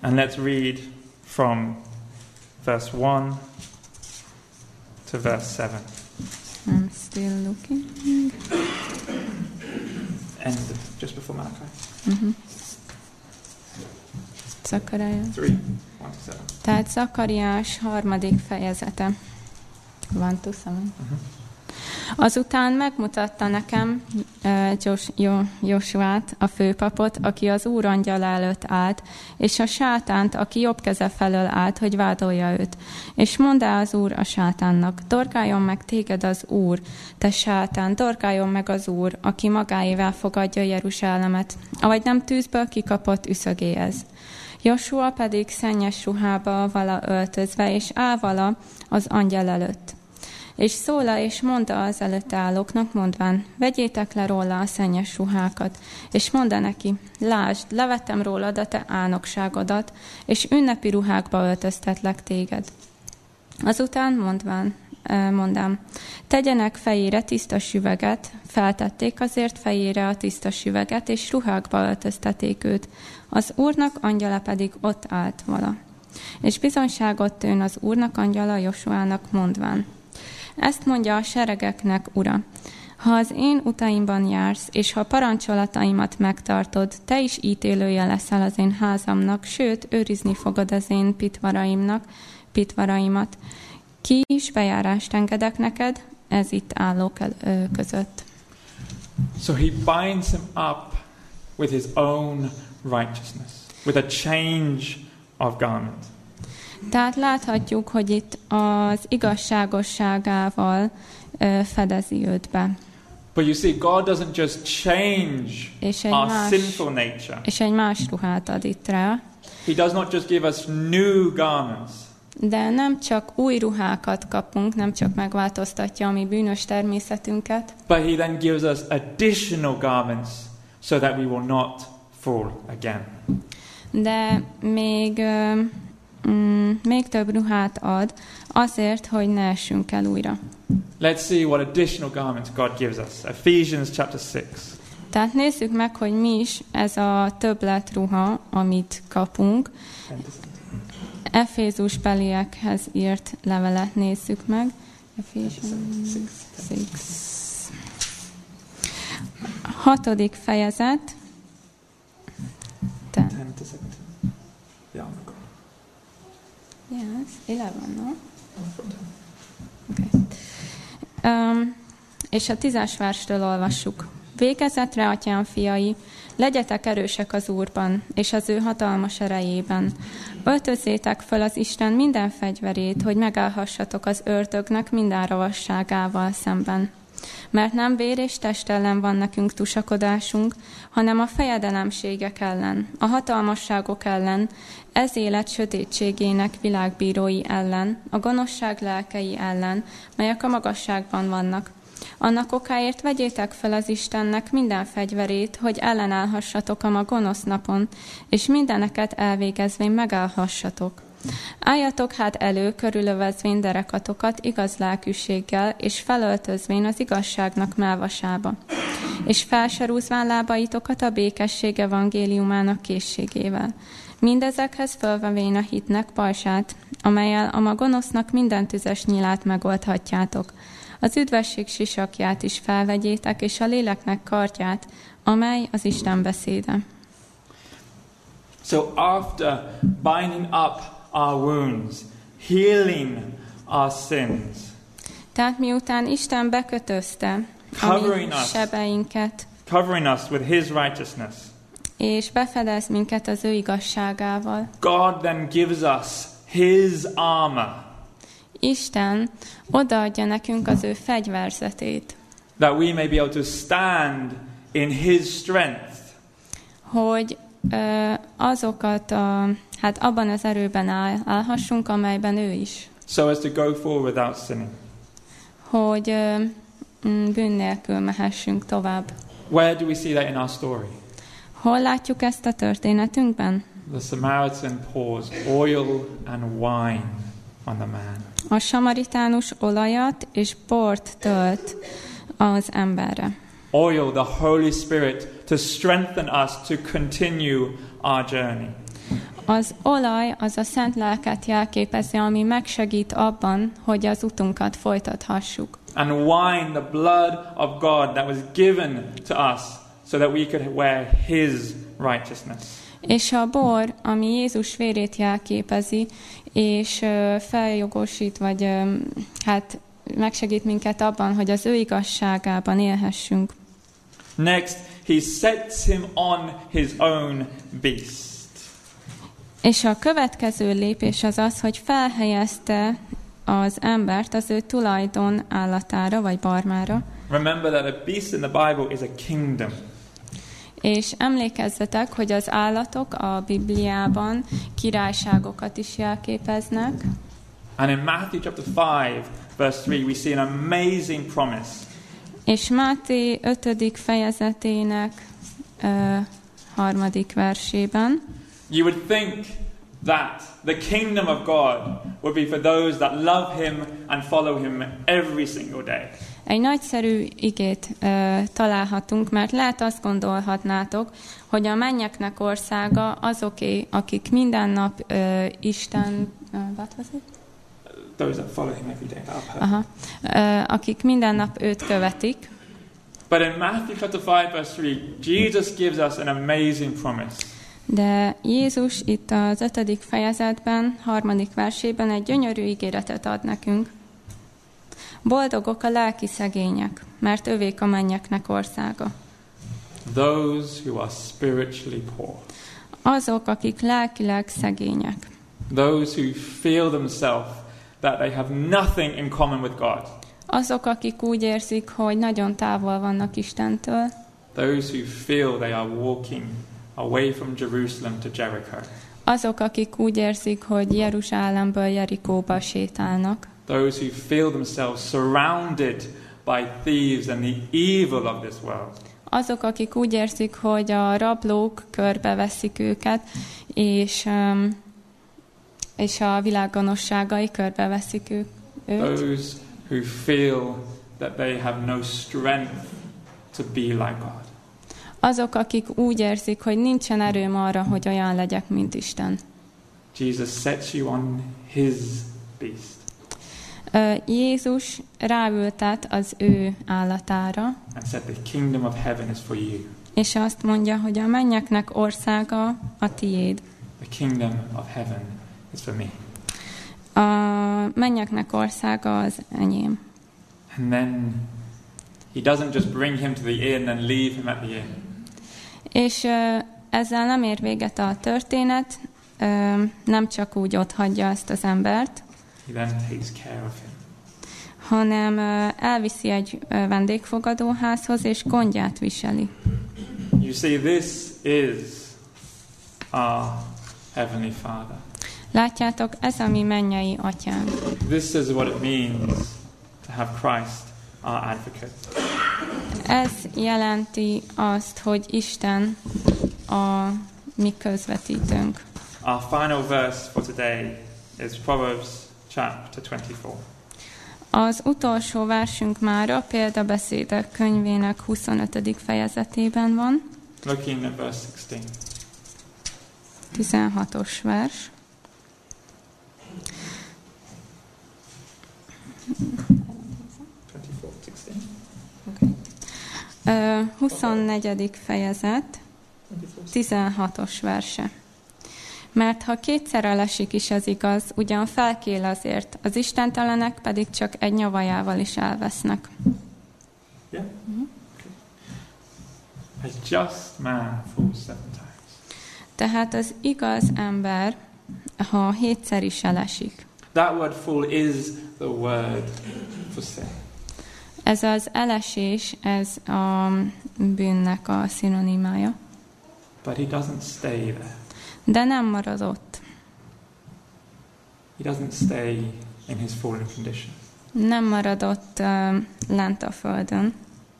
S1: And let's read from verse 1 to verse 7.
S2: I'm still looking.
S1: And just before Malachi.
S2: Uh-huh. Zakaria.
S1: 3 1 to 7.
S2: Tehát Zakariás harmadik fejezete. Van tuszom.
S1: Uh-huh.
S2: Azután megmutatta nekem Jos, jo, Josuát, a főpapot, aki az úr angyal előtt állt, és a sátánt, aki jobb keze felől állt, hogy vádolja őt. És mondá az úr a sátánnak, dorgáljon meg téged az úr, te sátán, dorgáljon meg az úr, aki magáével fogadja Jeruzsálemet, avagy nem tűzből kikapott üszögéhez. Joshua pedig szennyes ruhába vala öltözve, és áll vala az angyal előtt. És szóla és mondta az előtt állóknak, mondván, vegyétek le róla a szennyes ruhákat, és mondta neki, lásd, levettem rólad a te álnokságodat, és ünnepi ruhákba öltöztetlek téged. Azután mondván, mondám, tegyenek fejére tiszta süveget, feltették azért fejére a tiszta süveget, és ruhákba öltöztették őt. Az úrnak angyala pedig ott állt vala. És bizonyságot tőn az úrnak angyala Josuának mondván, ezt mondja a seregeknek, ura. Ha az én utaimban jársz, és ha parancsolataimat megtartod, te is ítélője leszel az én házamnak, sőt, őrizni fogod az én pitvaraimnak, pitvaraimat. Ki is bejárást engedek neked, ez itt állók között.
S1: So he binds him up with his own righteousness, with a change of garment.
S2: Tehát láthatjuk, hogy itt az igazságosságával fedezi őt be.
S1: But you see, God doesn't just change our
S2: más,
S1: sinful nature.
S2: és egy más ruhát ad itt rá.
S1: He does not just give us new garments.
S2: De nem csak új ruhákat kapunk, nem csak megváltoztatja a mi bűnös természetünket,
S1: But he then gives us additional garments so that we will not fall again.
S2: de még, ö, mm, még több ruhát ad azért, hogy ne essünk el újra.
S1: Let's see what additional garments God gives us. Ephesians chapter 6.
S2: Tehát nézzük meg, hogy mi is ez a többlet ruha, amit kapunk. Efézus beliekhez írt levelet nézzük meg. Ephesians 6. Hatodik fejezet. Te.
S1: 10 to 17. Yeah, I'm not
S2: Yes, 11, no? Okay. Um, és a tízes verstől olvassuk. Végezetre, atyám fiai, legyetek erősek az Úrban, és az ő hatalmas erejében. Öltözzétek föl az Isten minden fegyverét, hogy megállhassatok az ördögnek minden ravasságával szemben. Mert nem vér és test ellen van nekünk tusakodásunk, hanem a fejedelemségek ellen, a hatalmasságok ellen, ez élet sötétségének világbírói ellen, a gonoszság lelkei ellen, melyek a magasságban vannak. Annak okáért vegyétek fel az Istennek minden fegyverét, hogy ellenállhassatok a ma gonosz napon, és mindeneket elvégezvén megállhassatok. Álljatok hát elő, körülövezvén derekatokat igaz lelkűséggel, és felöltözvén az igazságnak melvasába, és felserúzván lábaitokat a békesség evangéliumának készségével. Mindezekhez fölvevén a hitnek pajsát, amelyel a ma gonosznak minden tüzes nyilát megoldhatjátok. Az üdvesség sisakját is felvegyétek, és a léleknek kartját, amely az Isten beszéde.
S1: So after binding up our wounds, healing our sins,
S2: Tehát miután Isten bekötözte a mi sebeinket,
S1: covering us with his righteousness,
S2: és befedez minket az ő igazságával,
S1: God then gives us his armor
S2: Isten odaadja nekünk az ő fegyverzetét,
S1: that we may be able to stand in his strength
S2: hogy ö, azokat, a, hát abban az erőben áll, állhassunk, amelyben ő is,
S1: so as to go forward without sinning.
S2: hogy ö, bűn nélkül mehessünk tovább.
S1: Where do we see that in our story?
S2: Hol látjuk ezt a történetünkben?
S1: The Samaritan pours oil and wine on the man.
S2: A samaritánus olajat és bort tölt az emberre.
S1: Oil, the Holy Spirit, to strengthen us to continue our journey.
S2: Az olaj az a szent lelket jelképezi, ami megsegít abban, hogy az utunkat folytathassuk.
S1: And wine, the blood of God that was given to us so that we could wear his righteousness.
S2: És a bor, ami Jézus vérét jelképezi, és feljogosít, vagy hát megsegít minket abban, hogy az ő igazságában élhessünk.
S1: Next, he sets him on his own beast.
S2: És a következő lépés az az, hogy felhelyezte az embert az ő tulajdon állatára, vagy barmára,
S1: Remember that a beast in the Bible is a kingdom.
S2: És emlékezzetek, hogy az állatok a Bibliában királyságokat is jelképeznek,
S1: And in Matthew chapter 5, verse 3, we see an amazing promise.
S2: és Máté 5. fejezetének ö, harmadik versében
S1: You would think that the kingdom of God would be for those that love him and follow him every single day.
S2: Egy nagyszerű igét ö, találhatunk, mert lehet azt gondolhatnátok, hogy a mennyeknek országa azoké, akik minden nap ö, Isten... Ö, what was it?
S1: Those that follow him every day.
S2: Aha. Ö, akik minden nap őt követik.
S1: But in Matthew chapter 5, verse 3, Jesus gives us an amazing promise.
S2: De Jézus itt az ötödik fejezetben, harmadik versében egy gyönyörű ígéretet ad nekünk. Boldogok a lelki szegények, mert övék a mennyeknek országa.
S1: Those who are spiritually poor.
S2: Azok, akik lelkileg szegények.
S1: Those who feel themselves that they have nothing in common with God.
S2: Azok, akik úgy érzik, hogy nagyon távol vannak Istentől.
S1: Those who feel they are walking away from Jerusalem to Jericho.
S2: Azok, akik úgy érzik, hogy Jeruzsálemből Jerikóba sétálnak.
S1: Those who feel themselves surrounded by thieves and the evil of this world.
S2: Azok, akik úgy érzik, hogy a rablók körbeveszik őket, és, um, és a világ gonoszságai körbeveszik ők, őt.
S1: Those who feel that they have no strength to be like God.
S2: Azok, akik úgy érzik, hogy nincsen erőm arra, hogy olyan legyek, mint Isten.
S1: Jesus sets you on his beast.
S2: Jézus ráültet az ő állatára,
S1: and said, The kingdom of heaven is for you.
S2: és azt mondja, hogy a mennyeknek országa a tiéd.
S1: The kingdom of heaven is for me.
S2: A mennyeknek országa az enyém.
S1: And then he doesn't just bring him to the inn and leave him at the inn.
S2: És ö, ezzel nem ér véget a történet, ö, nem csak úgy ott hagyja ezt az embert,
S1: He then takes care of him.
S2: hanem elviszi egy vendégfogadóházhoz, és gondját viseli.
S1: You see, this is our Heavenly Father.
S2: Látjátok, ez a mi mennyei atyánk.
S1: This is what it means to have Christ, our advocate.
S2: Ez jelenti azt, hogy Isten a mi közvetítőnk.
S1: Our final verse for today is Proverbs chapter 24.
S2: Az utolsó versünk már a példabeszédek könyvének 25. fejezetében van,
S1: Looking at verse 16.
S2: 16-os vers.
S1: 16.
S2: Ö, 24. fejezet,
S1: 24.
S2: 16-os verse. Mert ha kétszer elesik is az igaz, ugyan felkél azért, az istentelenek pedig csak egy nyavajával is elvesznek.
S1: Yeah? A just man falls seven times.
S2: Tehát az igaz ember, ha hétszer is elesik,
S1: That word fall is the word for sin.
S2: ez az elesés, ez a bűnnek a szinonimája.
S1: But he doesn't stay there.
S2: De nem marad ott.
S1: He doesn't stay in his fallen condition.
S2: Nem marad ott uh, lent a földön.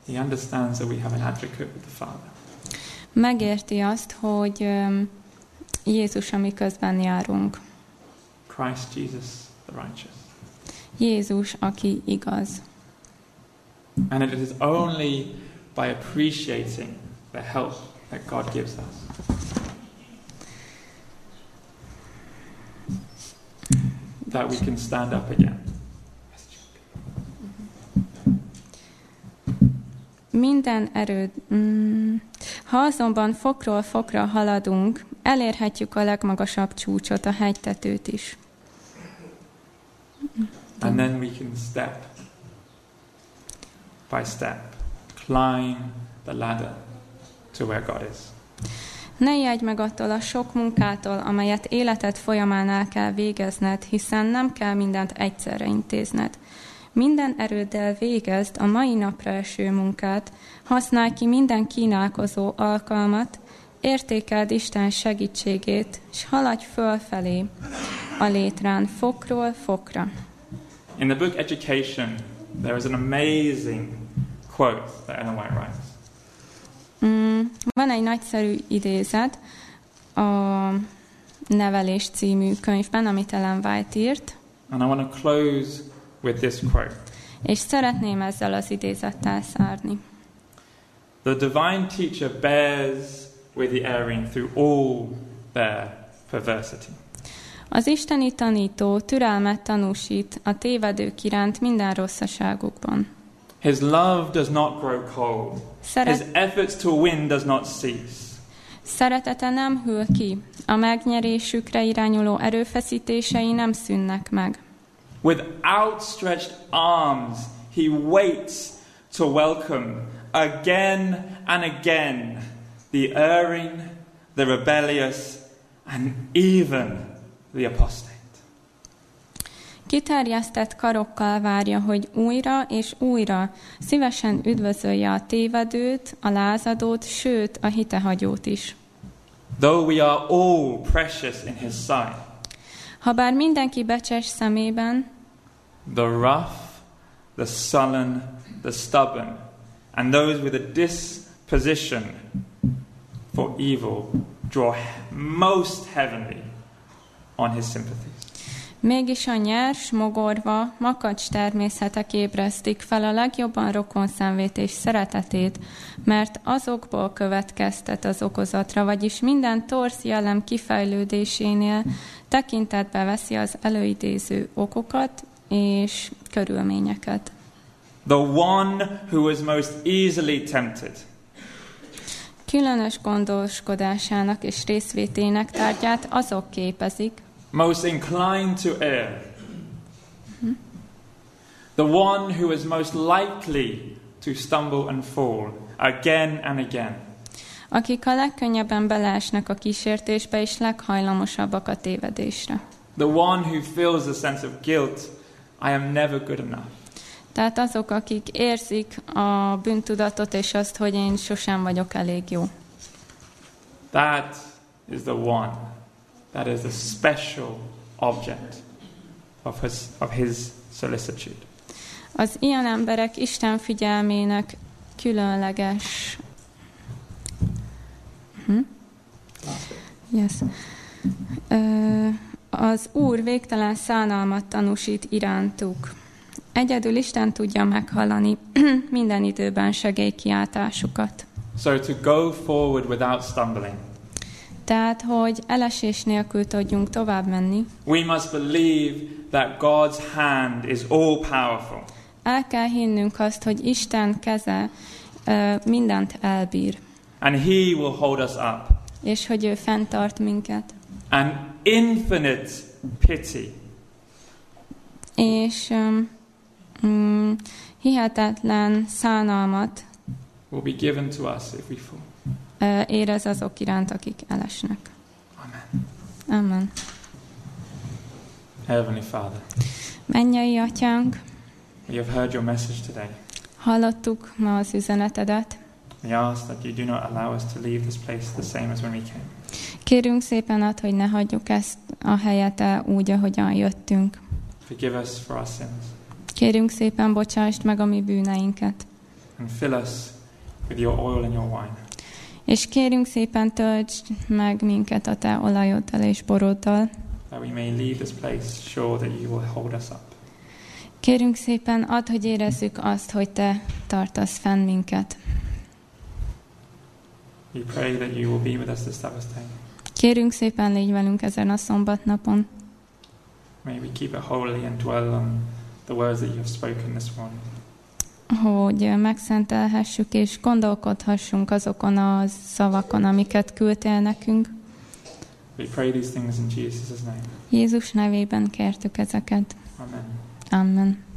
S1: He understands that we have an advocate with the Father.
S2: Megérti azt, hogy um, Jézus, ami közben járunk.
S1: Christ Jesus, the righteous.
S2: Jézus, aki igaz.
S1: And it is only by appreciating the help that God gives us that we can stand up again.
S2: Minden erőd... Mm, ha azonban fokról fokra haladunk, elérhetjük a legmagasabb csúcsot, a hegytetőt is.
S1: And then we can step by step climb the ladder to where God is.
S2: Ne ijedj meg attól a sok munkától, amelyet életed folyamán el kell végezned, hiszen nem kell mindent egyszerre intézned. Minden erőddel végezd a mai napra eső munkát, használj ki minden kínálkozó alkalmat, értékeld Isten segítségét, és haladj fölfelé a létrán fokról fokra.
S1: In the book Education, there is an amazing quote that Ellen White writes.
S2: Mm, van egy nagyszerű idézet a Nevelés című könyvben, amit Ellen White írt,
S1: And I want to close with this quote
S2: és szeretném ezzel az idézettel szárni.
S1: The divine teacher bears with the erring through all their perversity.
S2: Az isteni tanító türelmet tanúsít a tévedők iránt minden rosszaságukban.
S1: His love does not grow cold. His efforts to win does not cease.
S2: szeretete nem hűl ki, a megnyerésükre irányuló erőfeszítései nem szűnnek meg.
S1: With outstretched arms, he waits to welcome again and again the erring, the rebellious, and even the apostate.
S2: Kiterjesztett karokkal várja, hogy újra és újra szívesen üdvözölje a tévedőt, a lázadót, sőt a hitehagyót is.
S1: Though we are all precious in his sight,
S2: Habár mindenki becses szemében,
S1: the rough, the sullen, the stubborn, and those with a disposition for evil draw most heavenly on his sympathies.
S2: Mégis a nyers, mogorva, makacs természetek ébresztik fel a legjobban rokon és szeretetét, mert azokból következtet az okozatra, vagyis minden torsz jellem kifejlődésénél tekintetbe veszi az előidéző okokat és körülményeket.
S1: The one who was most easily tempted
S2: Különös gondoskodásának és részvétének tárgyát azok képezik,
S1: most inclined to err, the one who is most likely to stumble and fall again and again,
S2: akik a legkönnyebben beleesnek a kísértésbe és leghajlamosabbak a tévedésre.
S1: the one who feels a sense of guilt I am never good enough,
S2: Tehát azok, akik érzik a bűntudatot és azt, hogy én sosem vagyok elég jó.
S1: That is the one. That is the special object of his, of his solicitude.
S2: Az ilyen emberek Isten figyelmének különleges. Hm? Yes. Ö, az Úr végtelen szánalmat tanúsít irántuk. Egyedül Isten tudja meghallani minden időben segélykiáltásukat.
S1: So to go forward without stumbling,
S2: Tehát, hogy elesés nélkül tudjunk tovább menni,
S1: we must believe that God's hand is all powerful.
S2: el kell hinnünk azt, hogy Isten keze ö, mindent elbír,
S1: and He will hold us up.
S2: és hogy ő fenntart minket.
S1: And infinite pity
S2: És um, mm, hihetetlen szánalmat
S1: will be given to us if we fall.
S2: Érez azok iránt, akik elesnek.
S1: Amen.
S2: Amen.
S1: Heavenly Father,
S2: Mennyei atyánk,
S1: we have heard your message today.
S2: hallottuk ma az üzenetedet.
S1: We ask that you do not allow us to leave this place the same as when we came.
S2: Kérünk szépen ad, hogy ne hagyjuk ezt a helyet el úgy, ahogyan jöttünk.
S1: Forgive us for our sins
S2: Kérünk szépen, bocsásd meg a mi bűneinket.
S1: and fill us with your oil and your wine.
S2: És kérünk szépen, töltsd meg minket a te olajoddal és boroddal.
S1: that we may leave this place sure that you will hold us up.
S2: Kérünk szépen, add, hogy érezzük azt, hogy te tartasz fenn minket.
S1: We pray that you will be with us this Sabbath day.
S2: Kérünk szépen, légy velünk ezen a szombatnapon.
S1: May we keep it holy and dwell on the words that you have spoken this morning.
S2: Hogy megszentelhessük és gondolkodhassunk azokon a szavakon, amiket küldtél nekünk.
S1: We pray these things in Jesus' name.
S2: Jézus nevében kértük ezeket.
S1: Amen.
S2: Amen.